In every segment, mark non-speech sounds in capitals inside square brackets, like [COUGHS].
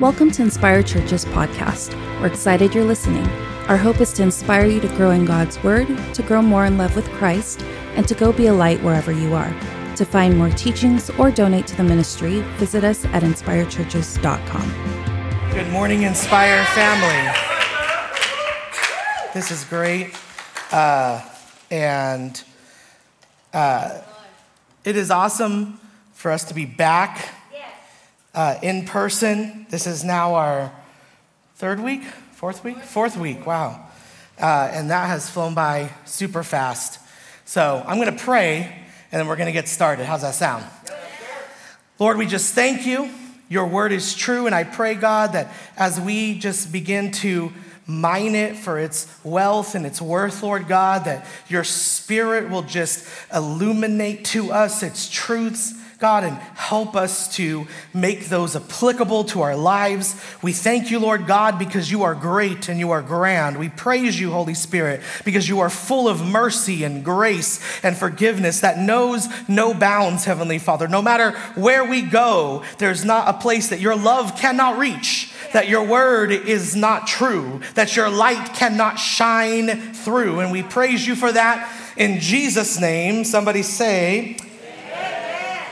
Welcome to Inspire Church's podcast. We're excited you're listening. Our hope is to inspire you to grow in God's Word, to grow more in love with Christ, and to go be a light wherever you are. To find more teachings or donate to the ministry, visit us at inspirechurches.com. Good morning, Inspire family. This is great. Uh, and uh, it is awesome for us to be back uh, in person. This is now our third week, fourth week, fourth week. Wow. Uh, and that has flown by super fast. So I'm going to pray and then we're going to get started. How's that sound? Lord, we just thank you. Your word is true. And I pray, God, that as we just begin to mine it for its wealth and its worth, Lord God, that your spirit will just illuminate to us its truths God, and help us to make those applicable to our lives. We thank you, Lord God, because you are great and you are grand. We praise you, Holy Spirit, because you are full of mercy and grace and forgiveness that knows no bounds, Heavenly Father. No matter where we go, there's not a place that your love cannot reach, that your word is not true, that your light cannot shine through. And we praise you for that in Jesus' name. Somebody say,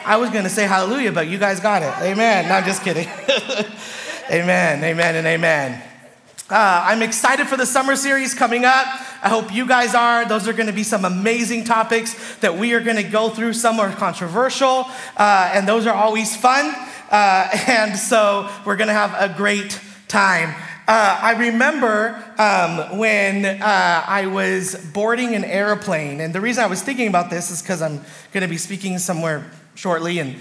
I was going to say hallelujah, but you guys got it. Amen. No, I'm just kidding. [LAUGHS] amen, amen, and amen. Uh, I'm excited for the summer series coming up. I hope you guys are. Those are going to be some amazing topics that we are going to go through. Some are controversial, uh, and those are always fun. Uh, [LAUGHS] and so we're going to have a great time. Uh, I remember um, when uh, I was boarding an airplane, and the reason I was thinking about this is because I'm going to be speaking somewhere shortly, and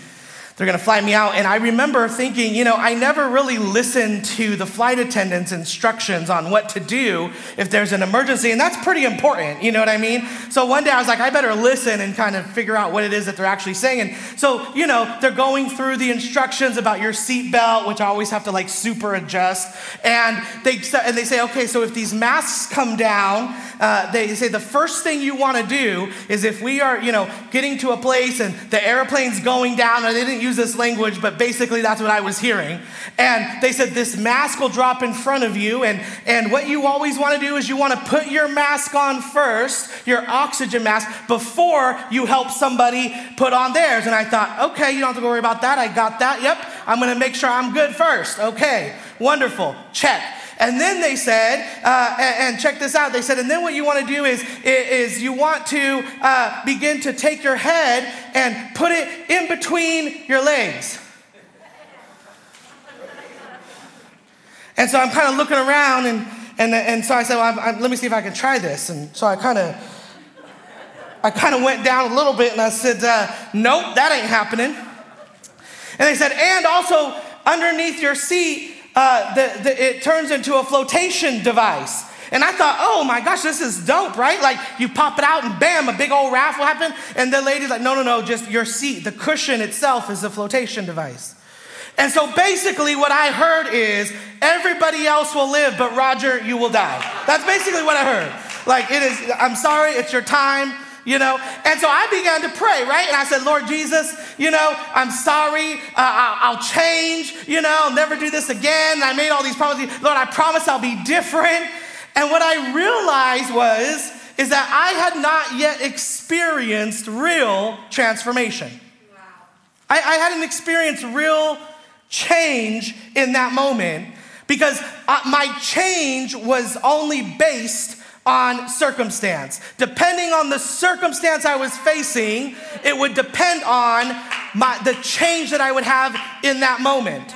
they're gonna fly me out. And I remember thinking, you know, I never really listened to the flight attendant's instructions on what to do if there's an emergency, and that's pretty important, you know what I mean? So one day I was like, I better listen and kind of figure out what it is that they're actually saying. And so, you know, they're going through the instructions about your seatbelt, which I always have to like super adjust. And they, and they say, okay, so if these masks come down, uh, they say the first thing you wanna do is if we are, you know, getting to a place and the airplane's going down, and they didn't use use this language, but basically that's what I was hearing. And they said, This mask will drop in front of you. And, and what you always want to do is you want to put your mask on first, your oxygen mask, before you help somebody put on theirs. And I thought, Okay, you don't have to worry about that. I got that. Yep. I'm going to make sure I'm good first. Okay, wonderful. Check. And then they said, uh, and, and, check this out, they said, and then what you want to do is, is you want to uh, begin to take your head and put it in between your legs. And so I'm kind of looking around, and, and, and so I said, well, I'm, I'm, let me see if I can try this. And so I kind of, I kind of went down a little bit, and I said, uh, nope, that ain't happening. And they said, and also underneath your seat, uh, the, the, it turns into a flotation device. And I thought, oh my gosh, this is dope, right? Like you pop it out and bam, a big old raft will happen. And the lady's like, no, no, no, just your seat, the cushion itself is a flotation device. And so basically, what I heard is everybody else will live, but Roger, you will die. That's basically what I heard. Like, it is, I'm sorry, it's your time you know? And so I began to pray, right? And I said, Lord Jesus, you know, I'm sorry. Uh, I'll, I'll, change, you know, I'll never do this again. And I made all these promises. Lord, I promise I'll be different. And what I realized was, is that I had not yet experienced real transformation. Wow. I, I hadn't experienced real change in that moment because uh, my change was only based on circumstance. Depending on the circumstance I was facing, it would depend on my, the change that I would have in that moment.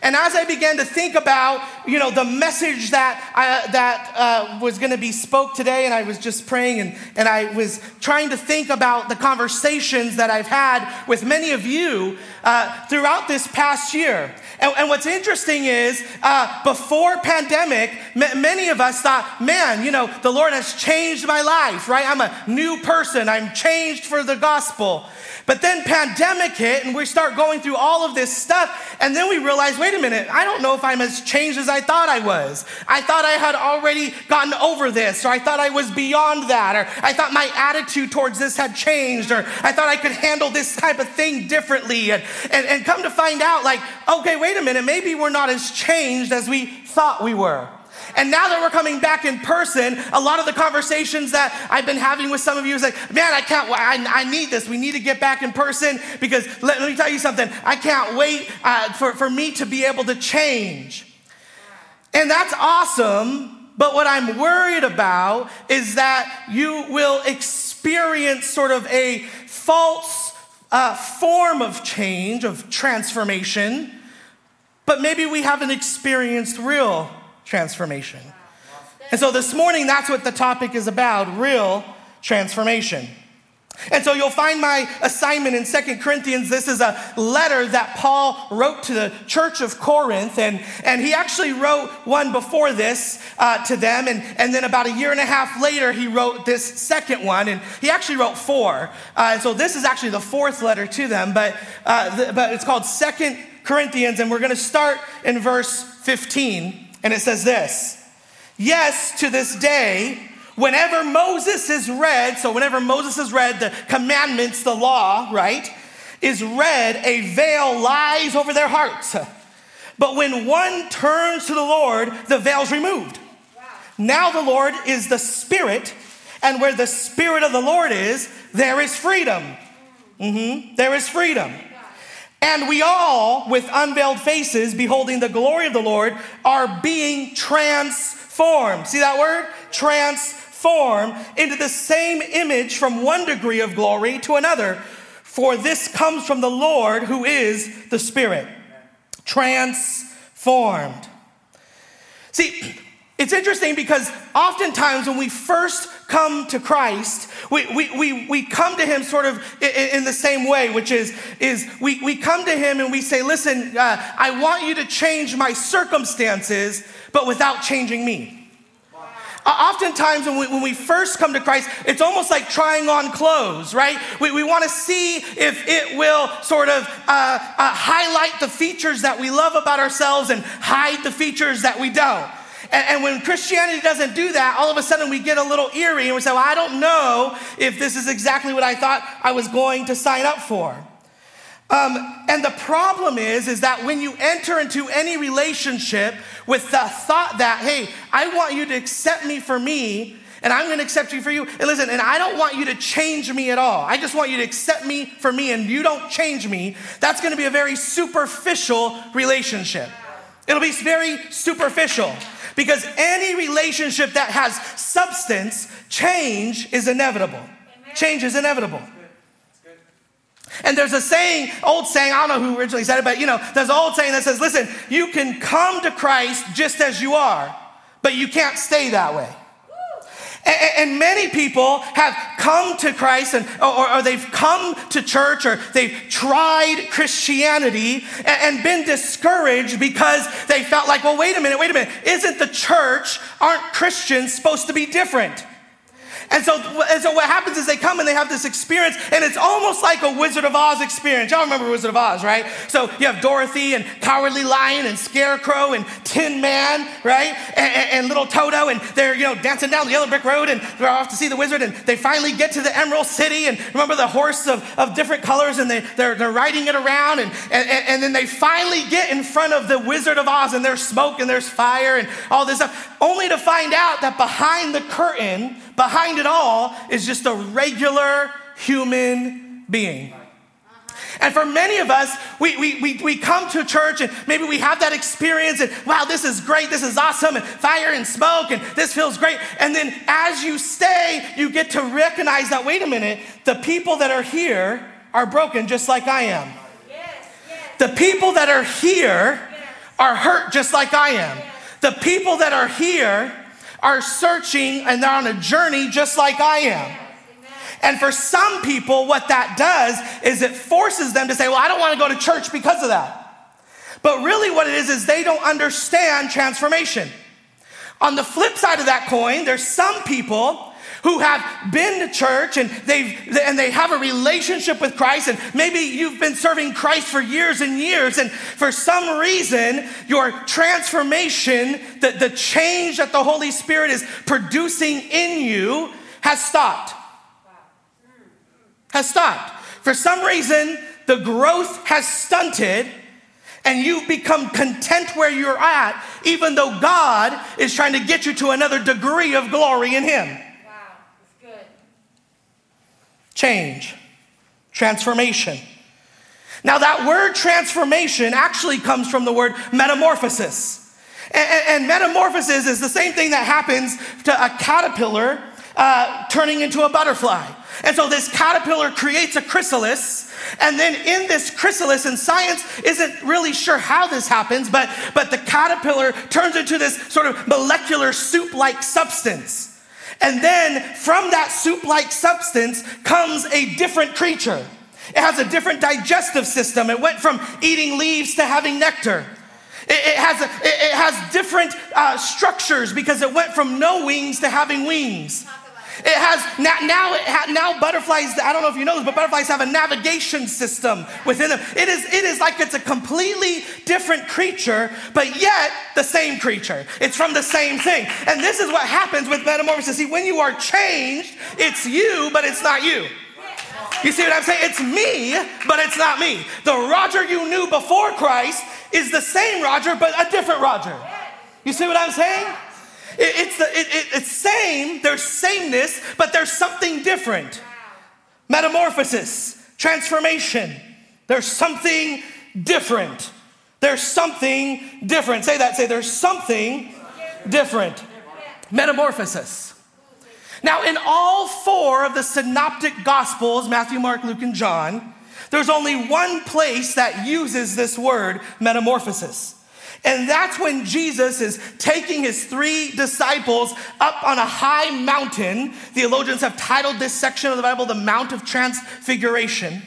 And as I began to think about, you know, the message that I, that uh, was going to be spoke today, and I was just praying, and, and I was trying to think about the conversations that I've had with many of you uh, throughout this past year. And, and what's interesting is, uh, before pandemic, m- many of us thought, man, you know, the Lord has changed my life, right? I'm a new person. I'm changed for the gospel. But then pandemic hit, and we start going through all of this stuff, and then we realize, wait a minute, I don't know if I'm as changed as I thought I was. I thought I had already gotten over this, or I thought I was beyond that, or I thought my attitude towards this had changed, or I thought I could handle this type of thing differently. And, and, and come to find out, like, okay, wait a minute, maybe we're not as changed as we thought we were. And now that we're coming back in person, a lot of the conversations that I've been having with some of you is like, man, I can't, I, I need this. We need to get back in person because let, let me tell you something. I can't wait uh, for, for me to be able to change. And that's awesome. But what I'm worried about is that you will experience sort of a false uh, form of change, of transformation, but maybe we haven't experienced real transformation. And so this morning, that's what the topic is about real transformation. And so you'll find my assignment in Second Corinthians. This is a letter that Paul wrote to the church of Corinth. And, and he actually wrote one before this uh, to them. And, and then about a year and a half later, he wrote this second one. And he actually wrote four. Uh, and so this is actually the fourth letter to them. But, uh, but it's called Second Corinthians. And we're going to start in verse 15. And it says this Yes, to this day, whenever Moses is read, so whenever Moses is read, the commandments, the law, right, is read, a veil lies over their hearts. But when one turns to the Lord, the veil's removed. Wow. Now the Lord is the Spirit, and where the Spirit of the Lord is, there is freedom. Mm-hmm. There is freedom. And we all, with unveiled faces, beholding the glory of the Lord, are being transformed. See that word? Transformed into the same image from one degree of glory to another. For this comes from the Lord who is the Spirit. Transformed. See, it's interesting because oftentimes when we first come to Christ, we, we, we, we come to Him sort of in, in the same way, which is, is we, we come to Him and we say, Listen, uh, I want you to change my circumstances, but without changing me. Oftentimes, when we, when we first come to Christ, it's almost like trying on clothes, right? We, we want to see if it will sort of uh, uh, highlight the features that we love about ourselves and hide the features that we don't. And, and, when Christianity doesn't do that, all of a sudden we get a little eerie and we say, well, I don't know if this is exactly what I thought I was going to sign up for. Um, and the problem is, is that when you enter into any relationship with the thought that, hey, I want you to accept me for me, and I'm going to accept you for you. And listen, and I don't want you to change me at all. I just want you to accept me for me, and you don't change me. That's going to be a very superficial relationship. It'll be very superficial. Because any relationship that has substance, change is inevitable. Change is inevitable. And there's a saying, old saying, I don't know who originally said it, but you know, there's an old saying that says, listen, you can come to Christ just as you are, but you can't stay that way. And many people have come to Christ and, or, or, they've come to church or they've tried Christianity and been discouraged because they felt like, well, wait a minute, wait a minute. Isn't the church, aren't Christians supposed to be different? And so, and so what happens is they come and they have this experience, and it's almost like a Wizard of Oz experience. Y'all remember Wizard of Oz, right? So you have Dorothy and Cowardly Lion and Scarecrow and Tin Man, right? And, and, and, little Toto, and they're you know dancing down the yellow brick road, and they're off to see the wizard, and they finally get to the Emerald City, and remember the horse of, of different colors, and they, they're, they're riding it around, and, and, and then they finally get in front of the Wizard of Oz, and there's smoke and there's fire and all this stuff, only to find out that behind the curtain, behind it all is just a regular human being. And for many of us, we, we, we, we come to church and maybe we have that experience and wow, this is great, this is awesome, and fire and smoke, and this feels great. And then as you stay, you get to recognize that wait a minute, the people that are here are broken just like I am. The people that are here are hurt just like I am. The people that are here are searching and they're on a journey just like I am. And for some people, what that does is it forces them to say, Well, I don't want to go to church because of that. But really, what it is, is they don't understand transformation. On the flip side of that coin, there's some people who have been to church and they've and they have a relationship with Christ and maybe you've been serving Christ for years and years and for some reason your transformation the, the change that the Holy Spirit is producing in you has stopped has stopped for some reason the growth has stunted and you've become content where you're at, even though God is trying to get you to another degree of glory in Him. Change, transformation. Now, that word transformation actually comes from the word metamorphosis. And, and, metamorphosis is the same thing that happens to a caterpillar uh, turning into a butterfly. And so this caterpillar creates a chrysalis. And then in this chrysalis, and science isn't really sure how this happens, but, but the caterpillar turns into this sort of molecular soup like substance. And then from that soup like substance comes a different creature. It has a different digestive system. It went from eating leaves to having nectar. It, it has, a, it, it, has different uh, structures because it went from no wings to having wings. It has now, now, butterflies, I don't know if you know this, but butterflies have a navigation system within them. It is, it is like it's a completely different creature, but yet the same creature. It's from the same thing. And this is what happens with metamorphosis. See, when you are changed, it's you, but it's not you. You see what I'm saying? It's me, but it's not me. The Roger you knew before Christ is the same Roger, but a different Roger. You see what I'm saying? It, it's, the, it, it, it's same, there's sameness, but there's something different. Metamorphosis, transformation. There's something different. There's something different. Say that, say there's something different. Metamorphosis. Now, in all four of the synoptic gospels, Matthew, Mark, Luke, and John, there's only one place that uses this word, metamorphosis. And that's when Jesus is taking his three disciples up on a high mountain. Theologians have titled this section of the Bible the Mount of Transfiguration.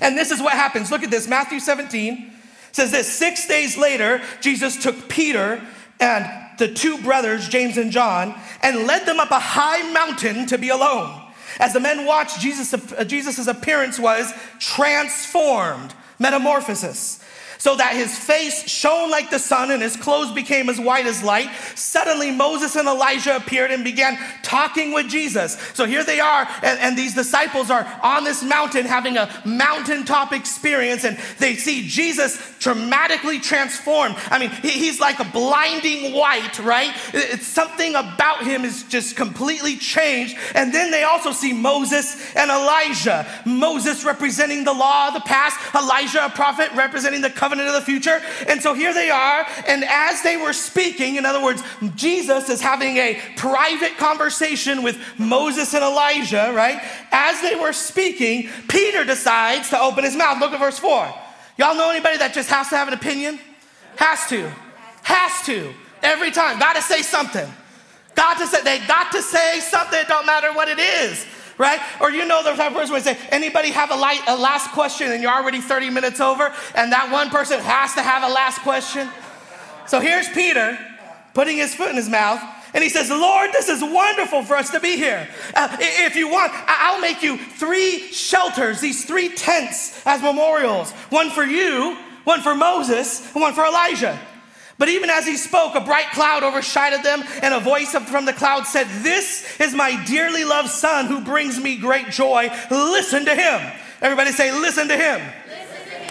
And this is what happens. Look at this Matthew 17 says this Six days later, Jesus took Peter and the two brothers, James and John, and led them up a high mountain to be alone. As the men watched, Jesus' uh, Jesus's appearance was transformed, metamorphosis so that his face shone like the sun and his clothes became as white as light. Suddenly, Moses and Elijah appeared and began talking with Jesus. So here they are, and, and these disciples are on this mountain having a mountaintop experience, and they see Jesus dramatically transformed. I mean, he, he's like a blinding white, right? It's something about him is just completely changed. And then they also see Moses and Elijah. Moses representing the law of the past, Elijah, a prophet representing the covenant of the future. And so here they are. And as they were speaking, in other words, Jesus is having a private conversation with Moses and Elijah, right? As they were speaking, Peter decides to open his mouth. Look at verse 4. Y'all know anybody that just has to have an opinion? Has to. Has to. Every time. Got to say something. Got to say, they got to say something. It don't matter what it is right? Or you know the type of person would say, anybody have a, light, a last question and you're already 30 minutes over and that one person has to have a last question? So here's Peter putting his foot in his mouth and he says, Lord, this is wonderful for us to be here. Uh, if you want, I'll make you three shelters, these three tents as memorials one for you, one for Moses, and one for Elijah. But even as he spoke, a bright cloud overshadowed them, and a voice from the cloud said, This is my dearly loved son who brings me great joy. Listen to him. Everybody say, Listen to him.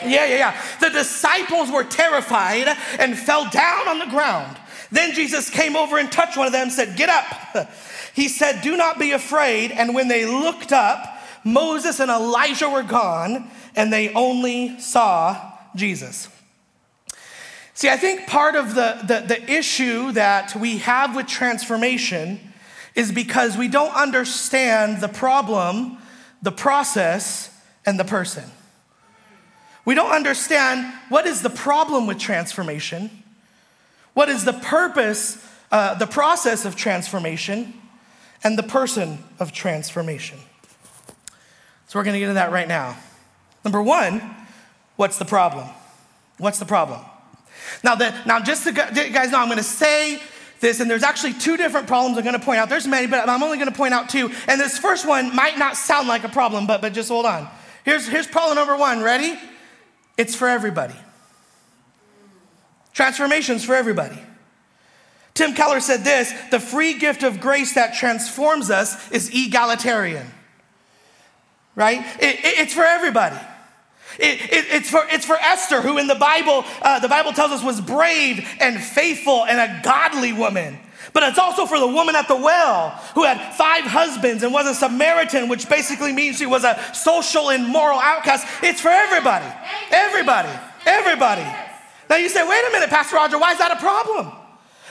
Yeah, yeah, yeah. The disciples were terrified and fell down on the ground. Then Jesus came over and touched one of them and said, Get up. [LAUGHS] He said, Do not be afraid. And when they looked up, Moses and Elijah were gone, and they only saw Jesus. See, I think part of the, the, the, issue that we have with transformation is because we don't understand the problem, the process, and the person. We don't understand what is the problem with transformation, what is the purpose, uh, the process of transformation, and the person of transformation. So we're going to get into that right now. Number one, what's the problem? What's the problem? Now, the, now just to guys know, I'm going to say this, and there's actually two different problems I'm gonna point out. There's many, but I'm only gonna point out two. And this first one might not sound like a problem, but, but just hold on. Here's, here's problem number one. Ready? It's for everybody. Transformation's for everybody. Tim Keller said this the free gift of grace that transforms us is egalitarian, right? It, it, it's for everybody. It, it's, for, it's for Esther, who in the Bible, uh, the Bible tells us was brave and faithful and a godly woman. But it's also for the woman at the well who had five husbands and was a Samaritan, which basically means she was a social and moral outcast. It's for everybody. Everybody. Everybody. Now you say, wait a minute, Pastor Roger, why is that a problem?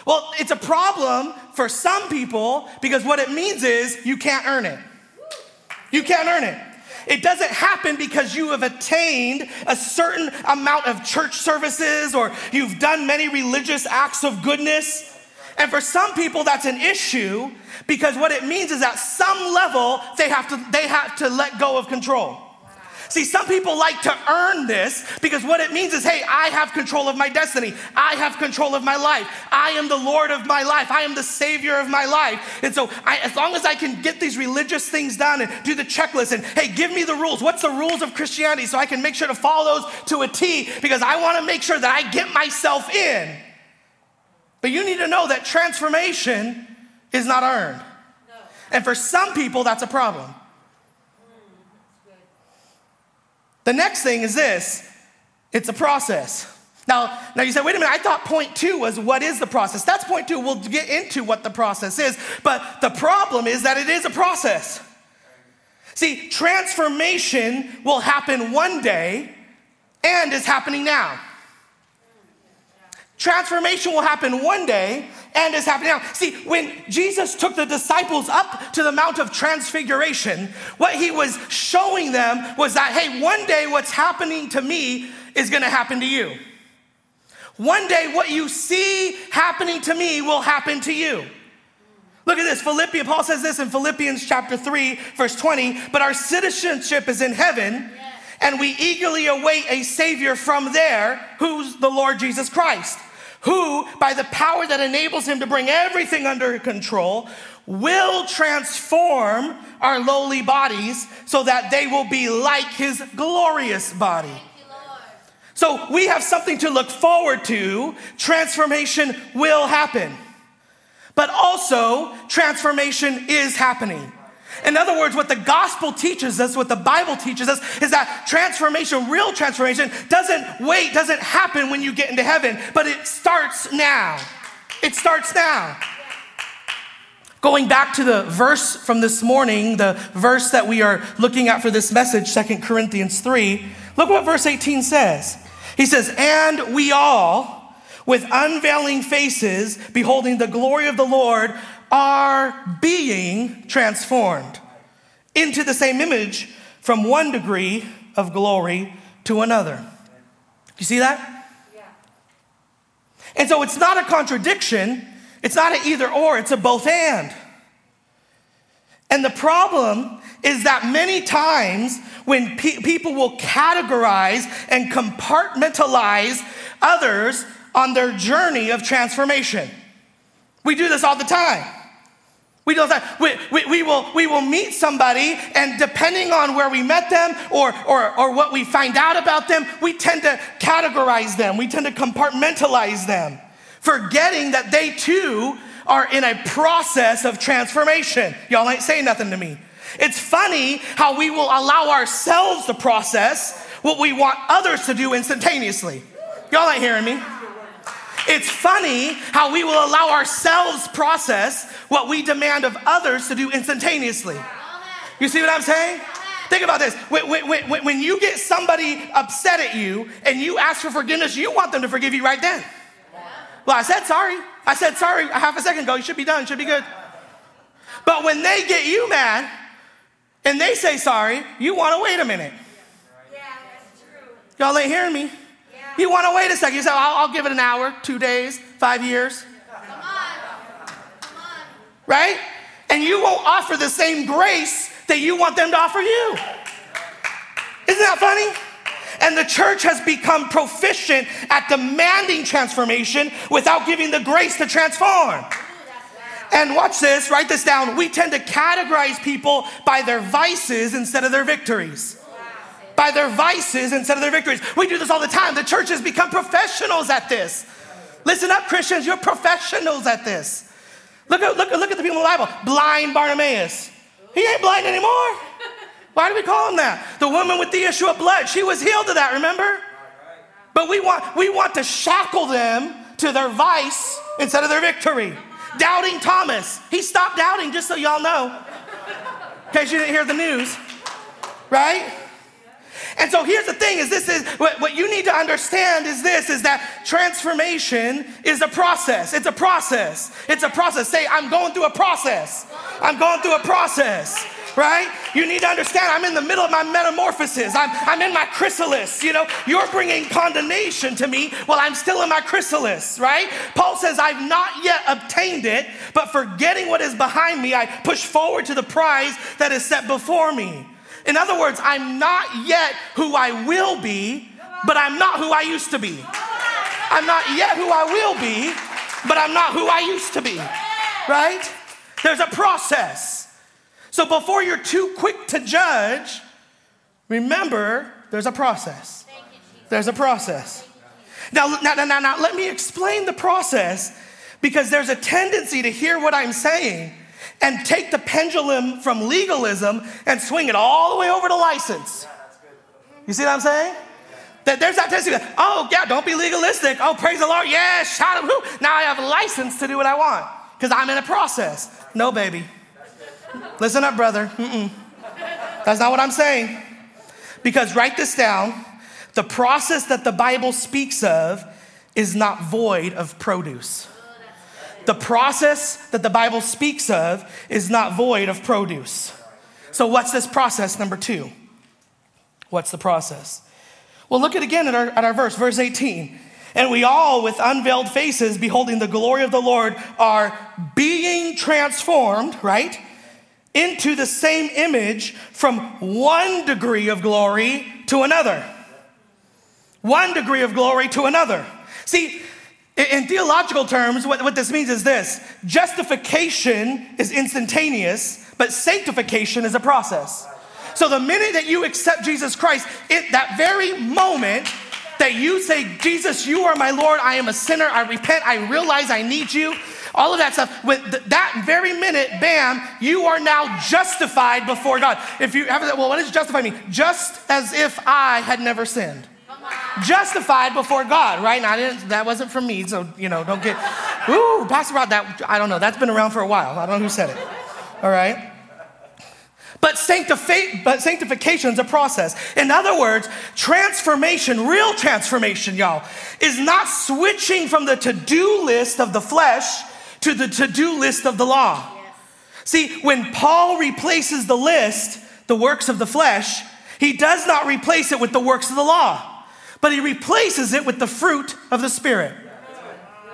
Well, it's a problem for some people because what it means is you can't earn it. You can't earn it. It doesn't happen because you have attained a certain amount of church services or you've done many religious acts of goodness. And for some people, that's an issue because what it means is at some level, they have to, they have to let go of control. See, some people like to earn this because what it means is, hey, I have control of my destiny. I have control of my life. I am the Lord of my life. I am the Savior of my life. And so, I, as long as I can get these religious things done and do the checklist and, hey, give me the rules. What's the rules of Christianity so I can make sure to follow those to a T because I want to make sure that I get myself in. But you need to know that transformation is not earned. No. And for some people, that's a problem. The next thing is this it's a process. Now, now you say, wait a minute, I thought point two was what is the process? That's point two. We'll get into what the process is. But the problem is that it is a process. See, transformation will happen one day and is happening now. Transformation will happen one day and is happening now. See, when Jesus took the disciples up to the Mount of Transfiguration, what he was showing them was that, hey, one day what's happening to me is gonna happen to you. One day what you see happening to me will happen to you. Look at this. Philippians, Paul says this in Philippians chapter 3, verse 20, but our citizenship is in heaven, and we eagerly await a Savior from there, who's the Lord Jesus Christ who, by the power that enables him to bring everything under control, will transform our lowly bodies so that they will be like his glorious body. so we have something to look forward to. Transformation will happen. But also, transformation is happening. In other words, what the gospel teaches us, what the Bible teaches us, is that transformation, real transformation, doesn't wait, doesn't happen when you get into heaven, but it starts now. It starts now. Going back to the verse from this morning, the verse that we are looking at for this message, Second Corinthians 3, look what verse 18 says. He says, And we all, with unveiling faces, beholding the glory of the Lord, are being transformed into the same image from one degree of glory to another. You see that? And so it's not a contradiction, it's not an either or, it's a both and. And the problem is that many times when pe- people will categorize and compartmentalize others on their journey of transformation, we do this all the time. We do that. We, we, we, will, we will meet somebody, and depending on where we met them or, or, or what we find out about them, we tend to categorize them. We tend to compartmentalize them, forgetting that they too are in a process of transformation. Y'all ain't saying nothing to me. It's funny how we will allow ourselves to process what we want others to do instantaneously. Y'all ain't hearing me. It's funny how we will allow ourselves process what we demand of others to do instantaneously. You see what I'm saying? Think about this. When, when, when, you get somebody upset at you and you ask for forgiveness, you want them to forgive you right then. Well, I said sorry. I said sorry a half a second ago. You should be done. Should be good. But when they get you mad and they say sorry, you want to wait a minute. Y'all ain't hearing me. You want to wait a second. You say, I'll, I'll give it an hour, two days, five years. Come on. Come on. Right? And you won't offer the same grace that you want them to offer you. Isn't that funny? And the church has become proficient at demanding transformation without giving the grace to transform. And watch this, write this down. We tend to categorize people by their vices instead of their victories. By their vices instead of their victories. We do this all the time. The church has become professionals at this. Listen up, Christians, you're professionals at this. Look at, look, look at the people in the Bible. Blind Bartimaeus. He ain't blind anymore. Why do we call him that? The woman with the issue of blood, she was healed of that, remember? But we want, we want to shackle them to their vice instead of their victory. Doubting Thomas. He stopped doubting, just so y'all know, in case you didn't hear the news, right? And so here's the thing is this is what, what you need to understand is this is that transformation is a process. It's a process. It's a process. Say, I'm going through a process. I'm going through a process right? You need to understand I'm in the middle of my metamorphosis. I'm, I'm in my chrysalis. You know, you're bringing condemnation to me while I'm still in my chrysalis, right? Paul says, I've not yet obtained it, but forgetting what is behind me, I push forward to the prize that is set before me. In other words, I'm not yet who I will be, but I'm not who I used to be. I'm not yet who I will be, but I'm not who I used to be, right? There's a process. So before you're too quick to judge, remember there's a process. There's a process. Now, now, now, now, let me explain the process because there's a tendency to hear what I'm saying and take the pendulum from legalism and swing it all the way over to license. You see what I'm saying? That there's that tendency. That, oh yeah, don't be legalistic. Oh praise the Lord. Yeah, shout him. Now I have a license to do what I want because I'm in a process. No, baby. Listen up, brother. Mm-mm. That's not what I'm saying. Because write this down the process that the Bible speaks of is not void of produce. The process that the Bible speaks of is not void of produce. So, what's this process, number two? What's the process? Well, look at again at our, at our verse, verse 18. And we all, with unveiled faces, beholding the glory of the Lord, are being transformed, right? into the same image from one degree of glory to another. One degree of glory to another. See, in theological terms, what, what this means is this justification is instantaneous, but sanctification is a process. So the minute that you accept Jesus Christ, it, that very moment that you say, Jesus, you are my Lord, I am a sinner, I repent, I realize I need you, all of that stuff. With that very minute, bam, you are now justified before God. If you have, that, well, what does justify mean? Just as if I had never sinned. Justified before God, right? Now, that wasn't from me, so, you know, don't get, ooh, Pastor Rod, that, I don't know, that's been around for a while. I don't know who said it, all right? But, sanctifi- but sanctification is a process. In other words, transformation, real transformation, y'all, is not switching from the to do list of the flesh to the to do list of the law. Yes. See, when Paul replaces the list, the works of the flesh, he does not replace it with the works of the law, but he replaces it with the fruit of the Spirit.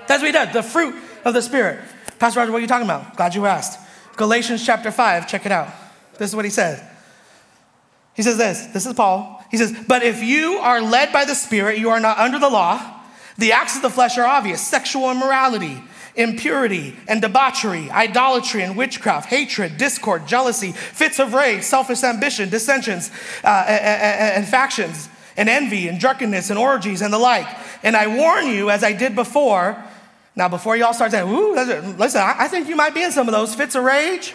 That's what he does, the fruit of the Spirit. Pastor Roger, what are you talking about? Glad you asked. Galatians chapter 5, check it out. This is what he says. He says this, this is Paul. He says, But if you are led by the Spirit, you are not under the law. The acts of the flesh are obvious sexual immorality impurity and debauchery, idolatry and witchcraft, hatred, discord, jealousy, fits of rage, selfish ambition, dissensions, uh, and, and factions, and envy, and drunkenness, and orgies, and the like. And I warn you, as I did before, now before y'all start saying, ooh, listen, I think you might be in some of those fits of rage,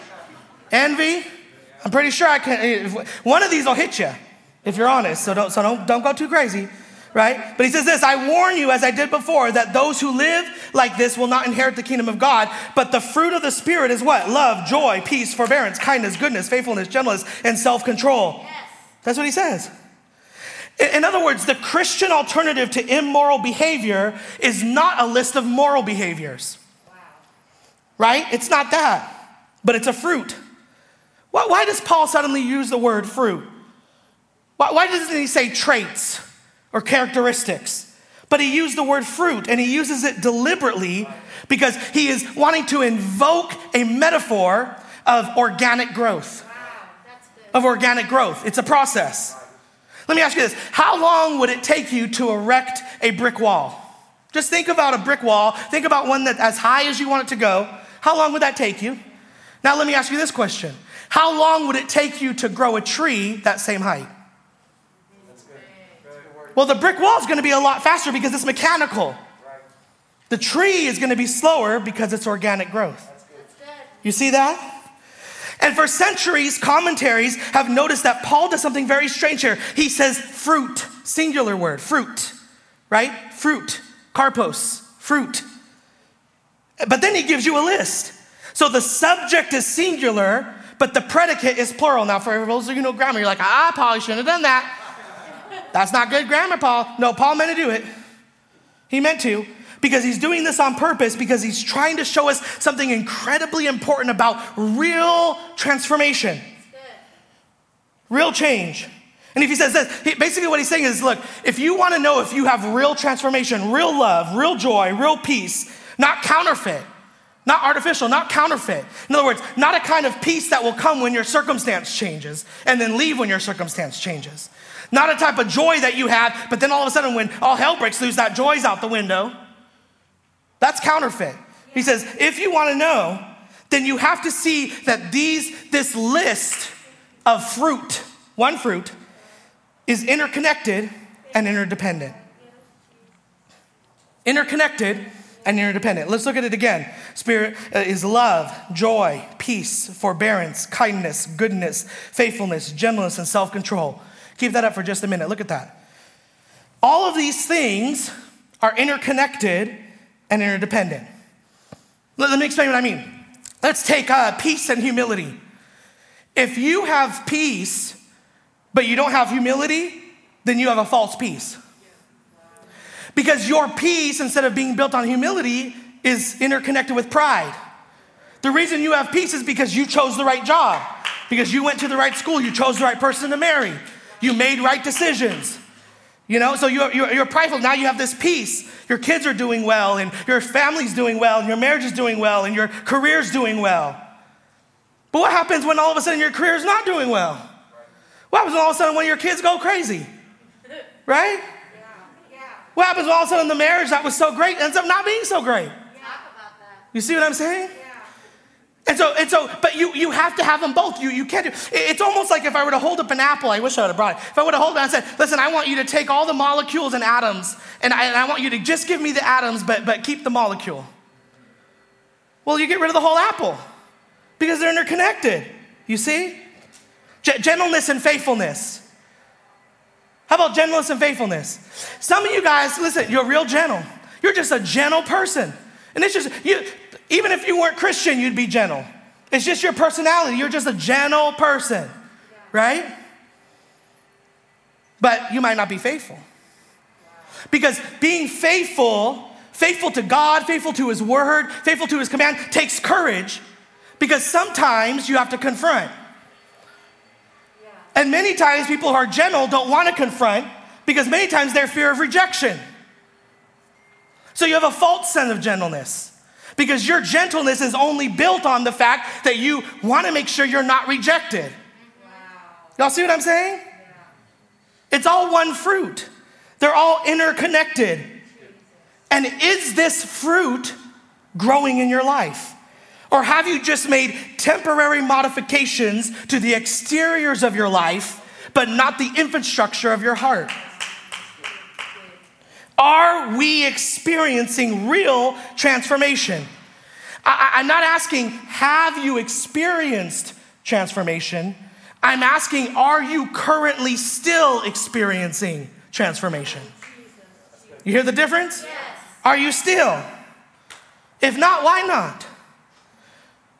envy. I'm pretty sure I can. One of these will hit you if you're honest. So don't, so don't, don't go too crazy right? But he says this I warn you, as I did before, that those who live like this will not inherit the kingdom of God. But the fruit of the Spirit is what? Love, joy, peace, forbearance, kindness, goodness, faithfulness, gentleness, and self control. Yes. That's what he says. In other words, the Christian alternative to immoral behavior is not a list of moral behaviors. Wow. Right? It's not that, but it's a fruit. Why, does Paul suddenly use the word fruit? Why, why doesn't he say traits? or characteristics. But he used the word fruit and he uses it deliberately because he is wanting to invoke a metaphor of organic growth. Of organic growth. It's a process. Let me ask you this How long would it take you to erect a brick wall? Just think about a brick wall. Think about one that as high as you want it to go. How long would that take you? Now, let me ask you this question How long would it take you to grow a tree that same height? Well, the brick wall is going to be a lot faster because it's mechanical. The tree is going to be slower because it's organic growth. You see that? And for centuries, commentaries have noticed that Paul does something very strange here. He says fruit, singular word, fruit, right? Fruit, karpos, fruit. But then he gives you a list. So the subject is singular, but the predicate is plural. Now, for those of you who know grammar, you're like, ah, Paul, you shouldn't have done that. That's not good grammar, Paul. No, Paul meant to do it. He meant to because he's doing this on purpose because he's trying to show us something incredibly important about real transformation, real change. And if he says this, basically what he's saying is look, if you want to know if you have real transformation, real love, real joy, real peace, not counterfeit, not artificial, not counterfeit. In other words, not a kind of peace that will come when your circumstance changes and then leave when your circumstance changes. Not a type of joy that you have, but then all of a sudden, when all hell breaks loose, that joy's out the window. That's counterfeit. He says, if you want to know, then you have to see that these, this list of fruit, one fruit, is interconnected and interdependent. Interconnected and interdependent. Let's look at it again. Spirit uh, is love, joy, peace, forbearance, kindness, goodness, faithfulness, gentleness, and self control. Keep that up for just a minute. Look at that. All of these things are interconnected and interdependent. Let, me explain what I mean. Let's take uh, peace and humility. If you have peace, but you don't have humility, then you have a false peace. Because your peace, instead of being built on humility, is interconnected with pride. The reason you have peace is because you chose the right job, because you went to the right school, you chose the right person to marry, you made right decisions. You know, so you're, you're, you're, prideful. Now you have this peace. Your kids are doing well, and your family's doing well, and your marriage is doing well, and your career's doing well. But what happens when all of a sudden your career is not doing well? What happens when all of a sudden when your kids go crazy? Right? What happens when all of a sudden the marriage that was so great ends up not being so great? You see what I'm saying? And so, and so, but you, you have to have them both. You, you can't do, it's almost like if I were to hold up an apple, I wish I would have brought it. If I would have held it and said, listen, I want you to take all the molecules and atoms, and I, and I want you to just give me the atoms, but, but keep the molecule. Well, you get rid of the whole apple because they're interconnected. You see? G- gentleness and faithfulness. How about gentleness and faithfulness? Some of you guys, listen, you're real gentle. You're just a gentle person. And it's just, you, even if you weren't Christian, you'd be gentle. It's just your personality. You're just a gentle person, right? But you might not be faithful. Because being faithful, faithful to God, faithful to His word, faithful to His command, takes courage because sometimes you have to confront. And many times people who are gentle don't want to confront because many times they're fear of rejection. So you have a false sense of gentleness because your gentleness is only built on the fact that you want to make sure you're not rejected. Y'all see what I'm saying? It's all one fruit, they're all interconnected. And is this fruit growing in your life? Or have you just made temporary modifications to the exteriors of your life, but not the infrastructure of your heart? Are we experiencing real transformation? I, am not asking, have you experienced transformation? I'm asking, are you currently still experiencing transformation? You hear the difference? Yes. Are you still? If not, why not?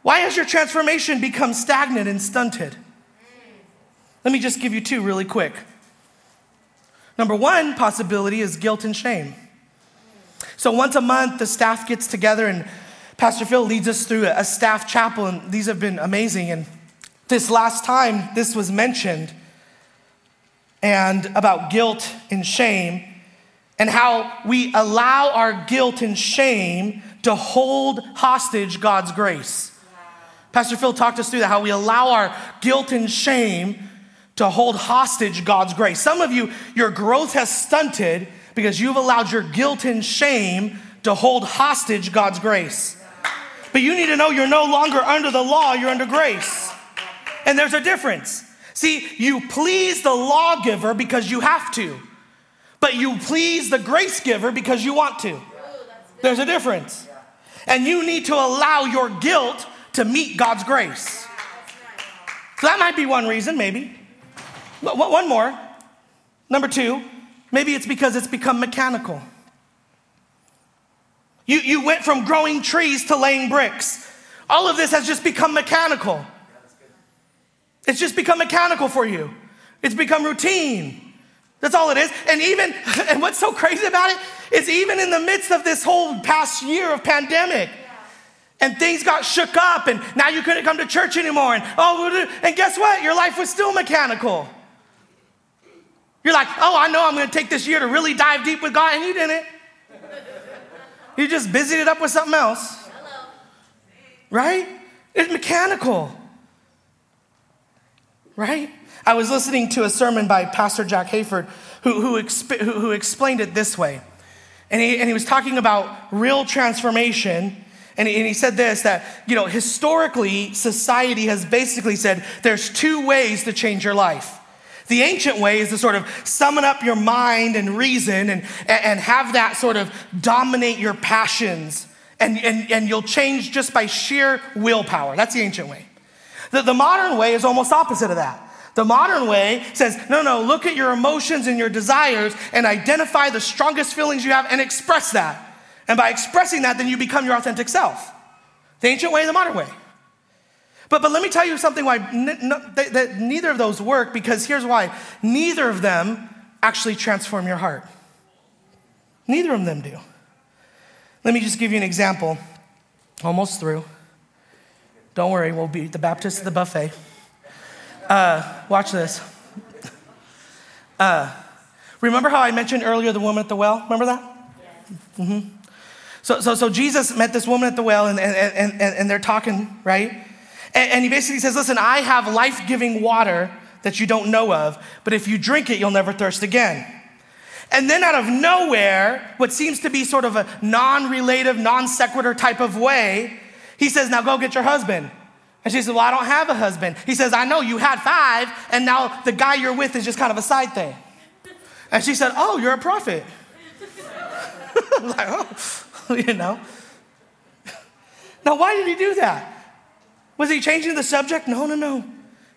Why has your transformation become stagnant and stunted? Mm. Let me just give you two really quick. Number one possibility is guilt and shame. So once a month, the staff gets together and Pastor Phil leads us through a staff chapel, and these have been amazing. And this last time, this was mentioned, and about guilt and shame, and how we allow our guilt and shame to hold hostage God's grace. Pastor Phil talked us through that, how we allow our guilt and shame to hold hostage God's grace. Some of you, your growth has stunted because you've allowed your guilt and shame to hold hostage God's grace. But you need to know you're no longer under the law, you're under grace. And there's a difference. See, you please the lawgiver because you have to, but you please the grace giver because you want to. There's a difference. And you need to allow your guilt to meet God's grace. So that might be one reason, maybe. One more. Number two, maybe it's because it's become mechanical. You, you went from growing trees to laying bricks. All of this has just become mechanical. It's just become mechanical for you. It's become routine. That's all it is. And even, [LAUGHS] and what's so crazy about it is even in the midst of this whole past year of pandemic, and things got shook up, and now you couldn't come to church anymore, and oh, and guess what? Your life was still mechanical. You're like, oh, I know I'm gonna take this year to really dive deep with God, and you didn't. You just busied it up with something else. Hello. Right? It's mechanical. Right? I was listening to a sermon by Pastor Jack Hayford who, who, exp- who, who explained it this way. And he, and he was talking about real transformation. And he, and he said this that, you know, historically, society has basically said there's two ways to change your life. The ancient way is to sort of summon up your mind and reason and, and have that sort of dominate your passions. And, and, and you'll change just by sheer willpower. That's the ancient way. The, the modern way is almost opposite of that. The modern way says, no, no, look at your emotions and your desires and identify the strongest feelings you have and express that. And by expressing that, then you become your authentic self. The ancient way, the modern way. But, but let me tell you something why n- n- that neither of those work, because here's why. Neither of them actually transform your heart. Neither of them do. Let me just give you an example. Almost through. Don't worry, we'll be the Baptist at the buffet. Uh, watch this. Uh, remember how I mentioned earlier the woman at the well? Remember that? Mm-hmm. So, so, so Jesus met this woman at the well, and, and, and, and they're talking, right? And, and he basically says, Listen, I have life giving water that you don't know of, but if you drink it, you'll never thirst again. And then out of nowhere, what seems to be sort of a non relative, non sequitur type of way, he says, Now go get your husband. And she said, Well, I don't have a husband. He says, I know you had five, and now the guy you're with is just kind of a side thing. And she said, Oh, you're a prophet. [LAUGHS] like, oh, [LAUGHS] you know. Now, why did he do that? Was he changing the subject? No, no, no.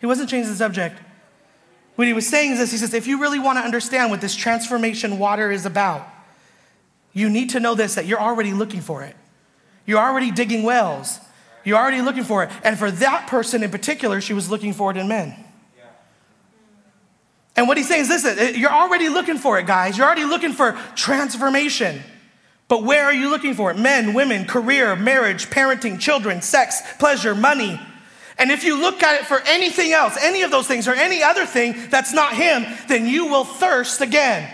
He wasn't changing the subject. What he was saying is this He says, if you really want to understand what this transformation water is about, you need to know this that you're already looking for it. You're already digging wells. You're already looking for it. And for that person in particular, she was looking for it in men. And what he's saying is this you're already looking for it, guys. You're already looking for transformation. But where are you looking for it? Men, women, career, marriage, parenting, children, sex, pleasure, money. And if you look at it for anything else, any of those things, or any other thing that's not Him, then you will thirst again.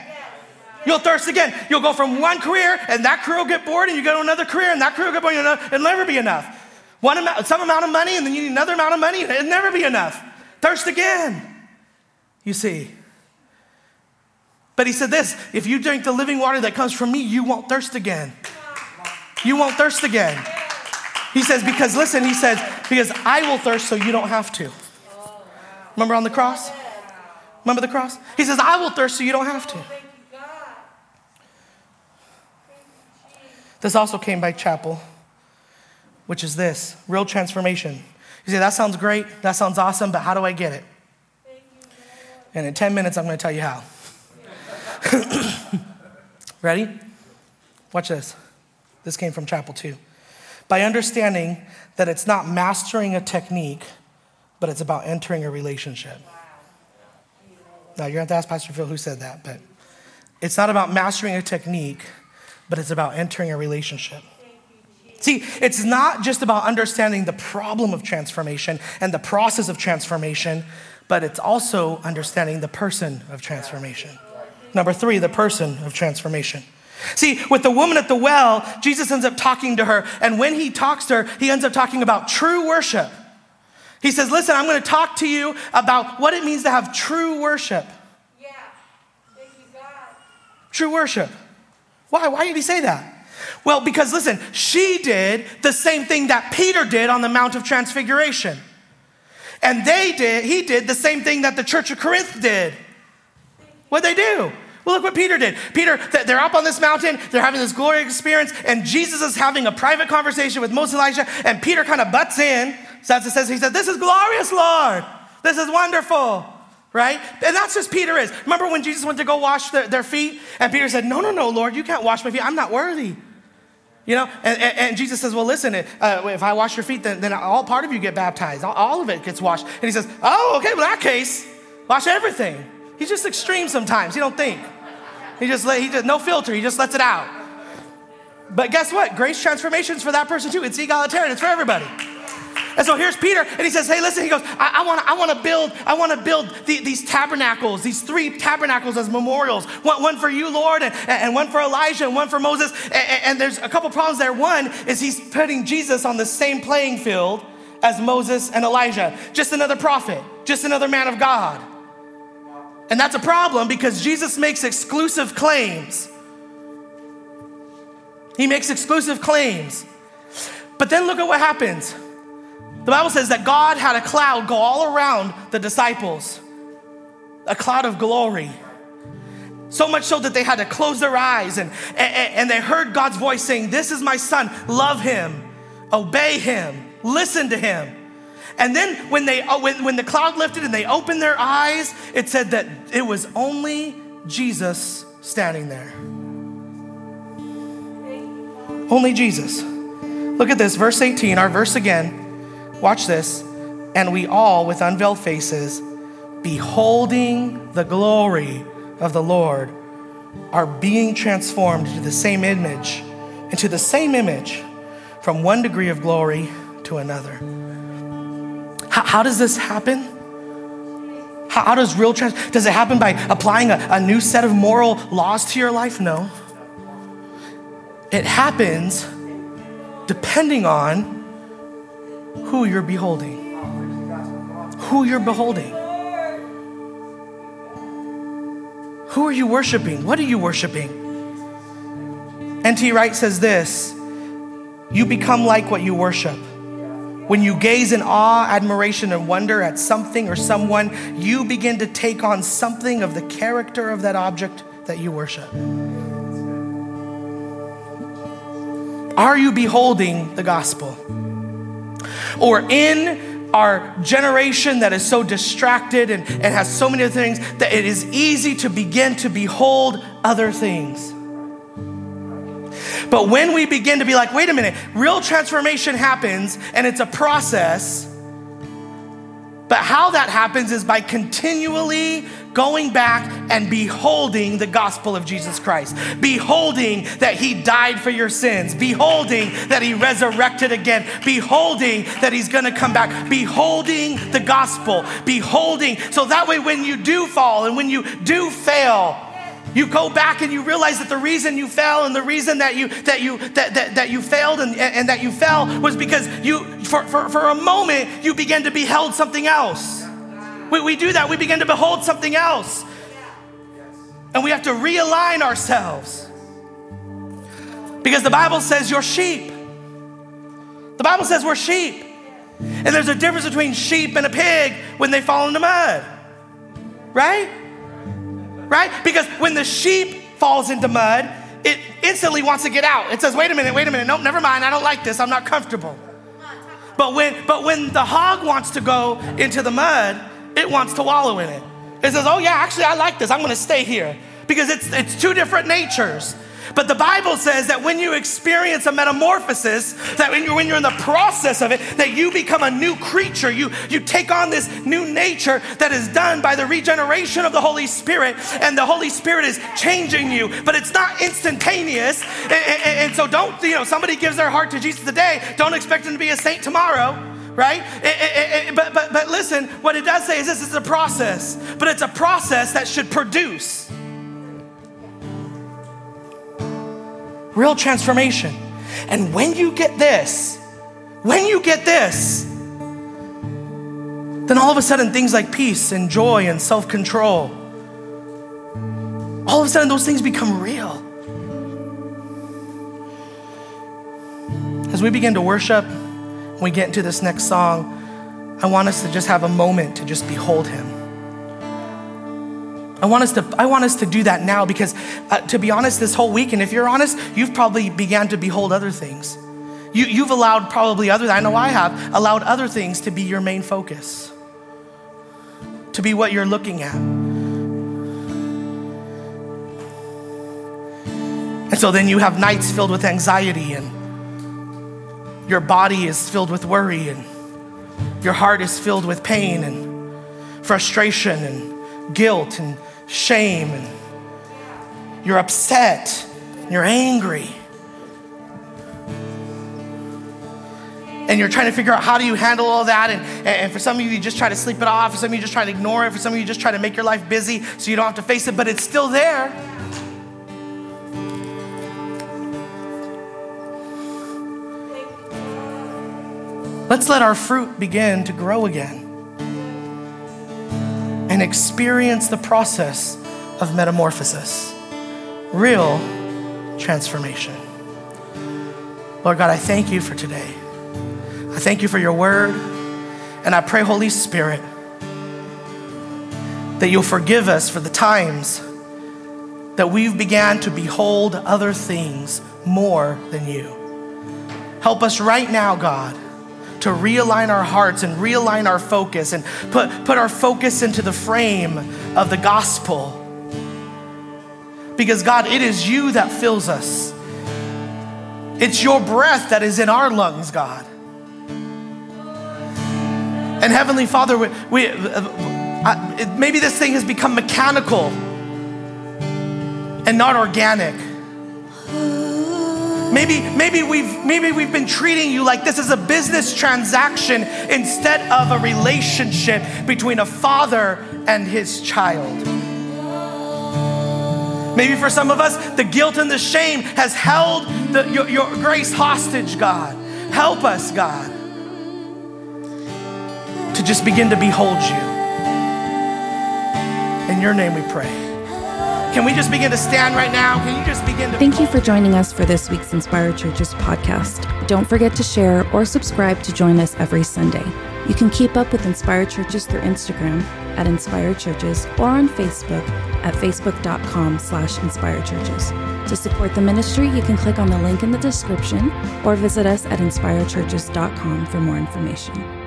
You'll thirst again. You'll go from one career, and that career will get bored, and you go to another career, and that career will get bored, and it'll never be enough. One amount, some amount of money, and then you need another amount of money, and it'll never be enough. Thirst again. You see. But he said this if you drink the living water that comes from me, you won't thirst again. You won't thirst again. He says, because listen, he says, because I will thirst so you don't have to. Remember on the cross? Remember the cross? He says, I will thirst so you don't have to. This also came by chapel, which is this real transformation. You say, that sounds great, that sounds awesome, but how do I get it? And in 10 minutes, I'm going to tell you how. [COUGHS] Ready? Watch this. This came from chapel 2. By understanding that it's not mastering a technique, but it's about entering a relationship. Now, you're going to have to ask Pastor Phil who said that, but it's not about mastering a technique, but it's about entering a relationship. See, it's not just about understanding the problem of transformation and the process of transformation, but it's also understanding the person of transformation. Number three, the person of transformation. See, with the woman at the well, Jesus ends up talking to her, and when he talks to her, he ends up talking about true worship. He says, Listen, I'm going to talk to you about what it means to have true worship. Yeah. Thank you, God. True worship. Why? Why did he say that? Well, because listen, she did the same thing that Peter did on the Mount of Transfiguration. And they did, he did the same thing that the church of Corinth did. What'd they do? Well, look what Peter did. Peter, they're up on this mountain, they're having this glorious experience, and Jesus is having a private conversation with Moses and Elijah, and Peter kind of butts in. So as it says, he said, This is glorious, Lord. This is wonderful. Right? And that's just Peter is. Remember when Jesus went to go wash their, their feet? And Peter said, No, no, no, Lord, you can't wash my feet. I'm not worthy. You know, and, and, and, Jesus says, Well, listen, uh, if I wash your feet, then, then all part of you get baptized. All, all, of it gets washed. And he says, Oh, okay, well, in that case, wash everything. He's just extreme sometimes. He don't think. He just, let, he just, no filter, he just lets it out. But guess what? Grace transformation's for that person too. It's egalitarian, it's for everybody. And so here's Peter, and he says, Hey, listen, he goes, I, I want I wanna build, I wanna build the, these tabernacles, these three tabernacles as memorials. One, one for you, Lord, and, and, one for Elijah, and one for Moses. And, and there's a couple problems there. One is he's putting Jesus on the same playing field as Moses and Elijah. Just another prophet, just another man of God. And that's a problem because Jesus makes exclusive claims. He makes exclusive claims. But then look at what happens. The Bible says that God had a cloud go all around the disciples, a cloud of glory. So much so that they had to close their eyes and, and, and they heard God's voice saying, This is my son, love him, obey him, listen to him. And then when, they, uh, when, when the cloud lifted and they opened their eyes, it said that it was only Jesus standing there. Only Jesus. Look at this, verse 18, our verse again. Watch this. And we all, with unveiled faces, beholding the glory of the Lord, are being transformed into the same image, into the same image, from one degree of glory to another. How, how does this happen? How, how, does real trans? Does it happen by applying a, a new set of moral laws to your life? No. It happens depending on who you're beholding. Who you're beholding. Who are you worshiping? What are you worshiping? N.T. Wright says this You become like what you worship. When you gaze in awe, admiration, and wonder at something or someone, you begin to take on something of the character of that object that you worship. Are you beholding the gospel? or in our generation that is so distracted and, and has so many things that it is easy to begin to behold other things. But when we begin to be like, wait a minute, real transformation happens and it's a process. But how that happens is by continually going back and beholding the gospel of Jesus Christ, beholding that he died for your sins, beholding that he resurrected again, beholding that he's gonna come back, beholding the gospel, beholding. So that way, when you do fall and when you do fail, you go back and you realize that the reason you fell and the reason that you that you that, that, that you failed and, and that you fell was because you for, for, for a moment you began to behold something else we, we do that. We begin to behold something else. And we have to realign ourselves. Because the Bible says you're sheep. The Bible says we're sheep. And there's a difference between sheep and a pig when they fall in the mud. Right? Right? Because when the sheep falls into mud, it instantly wants to get out. It says, wait a minute, wait a minute. Nope, never mind. I don't like this. I'm not comfortable. But when, but when the hog wants to go into the mud, it wants to wallow in it. It says, oh, yeah, actually, I like this. I'm going to stay here because it's, it's two different natures. But the Bible says that when you experience a metamorphosis, that when you're, when you're in the process of it, that you become a new creature. You, you take on this new nature that is done by the regeneration of the Holy Spirit, and the Holy Spirit is changing you. But it's not instantaneous. And, and, and so don't, you know, somebody gives their heart to Jesus today, don't expect them to be a saint tomorrow right? It, it, it, but, but, but listen, what it does say is this is a process, but it's a process that should produce real transformation. And when you get this, when you get this, then all of a sudden things like peace and joy and self control, all of a sudden those things become real. as we begin to worship, we get into this next song, I want us to just have a moment to just behold him. I want us to, I want us to do that now because, uh, to be honest, this whole week, and if you're honest, you've probably began to behold other things. You, you've allowed probably other, I know I have, allowed other things to be your main focus, to be what you're looking at. And so then you have nights filled with anxiety, and your body is filled with worry, and your heart is filled with pain and frustration and guilt and shame, and you're upset, you're angry. And you're trying to figure out how do you handle all that. And, and for some of you, you just try to sleep it off. For some of you, just try to ignore it. For some of you, just try to make your life busy so you don't have to face it, but it's still there. Let's let our fruit begin to grow again and experience the process of metamorphosis, real transformation. Lord God, I thank you for today. I thank you for your word. And I pray, Holy Spirit, that you'll forgive us for the times that we've began to behold other things more than you. Help us right now, God, to realign our hearts and realign our focus and put, put our focus into the frame of the gospel. Because, God, it is you that fills us. It's your breath that is in our lungs, God. And Heavenly Father, we, we uh, maybe this thing has become mechanical and not organic. Maybe, maybe, we've, maybe we've been treating you like this is a business transaction instead of a relationship between a father and his child. Maybe for some of us, the guilt and the shame has held the, your, your grace hostage, God. Help us, God, to just begin to behold you. In your name we pray. Can we just begin to stand right now? Can you just begin to. Thank you for joining us for this week's Inspired Churches podcast. Don't forget to share or subscribe to join us every Sunday. You can keep up with Inspired Churches through Instagram at Inspired Churches or on Facebook at facebook.com slash inspired churches. To support the ministry, you can click on the link in the description or visit us at inspiredchurches.com for more information.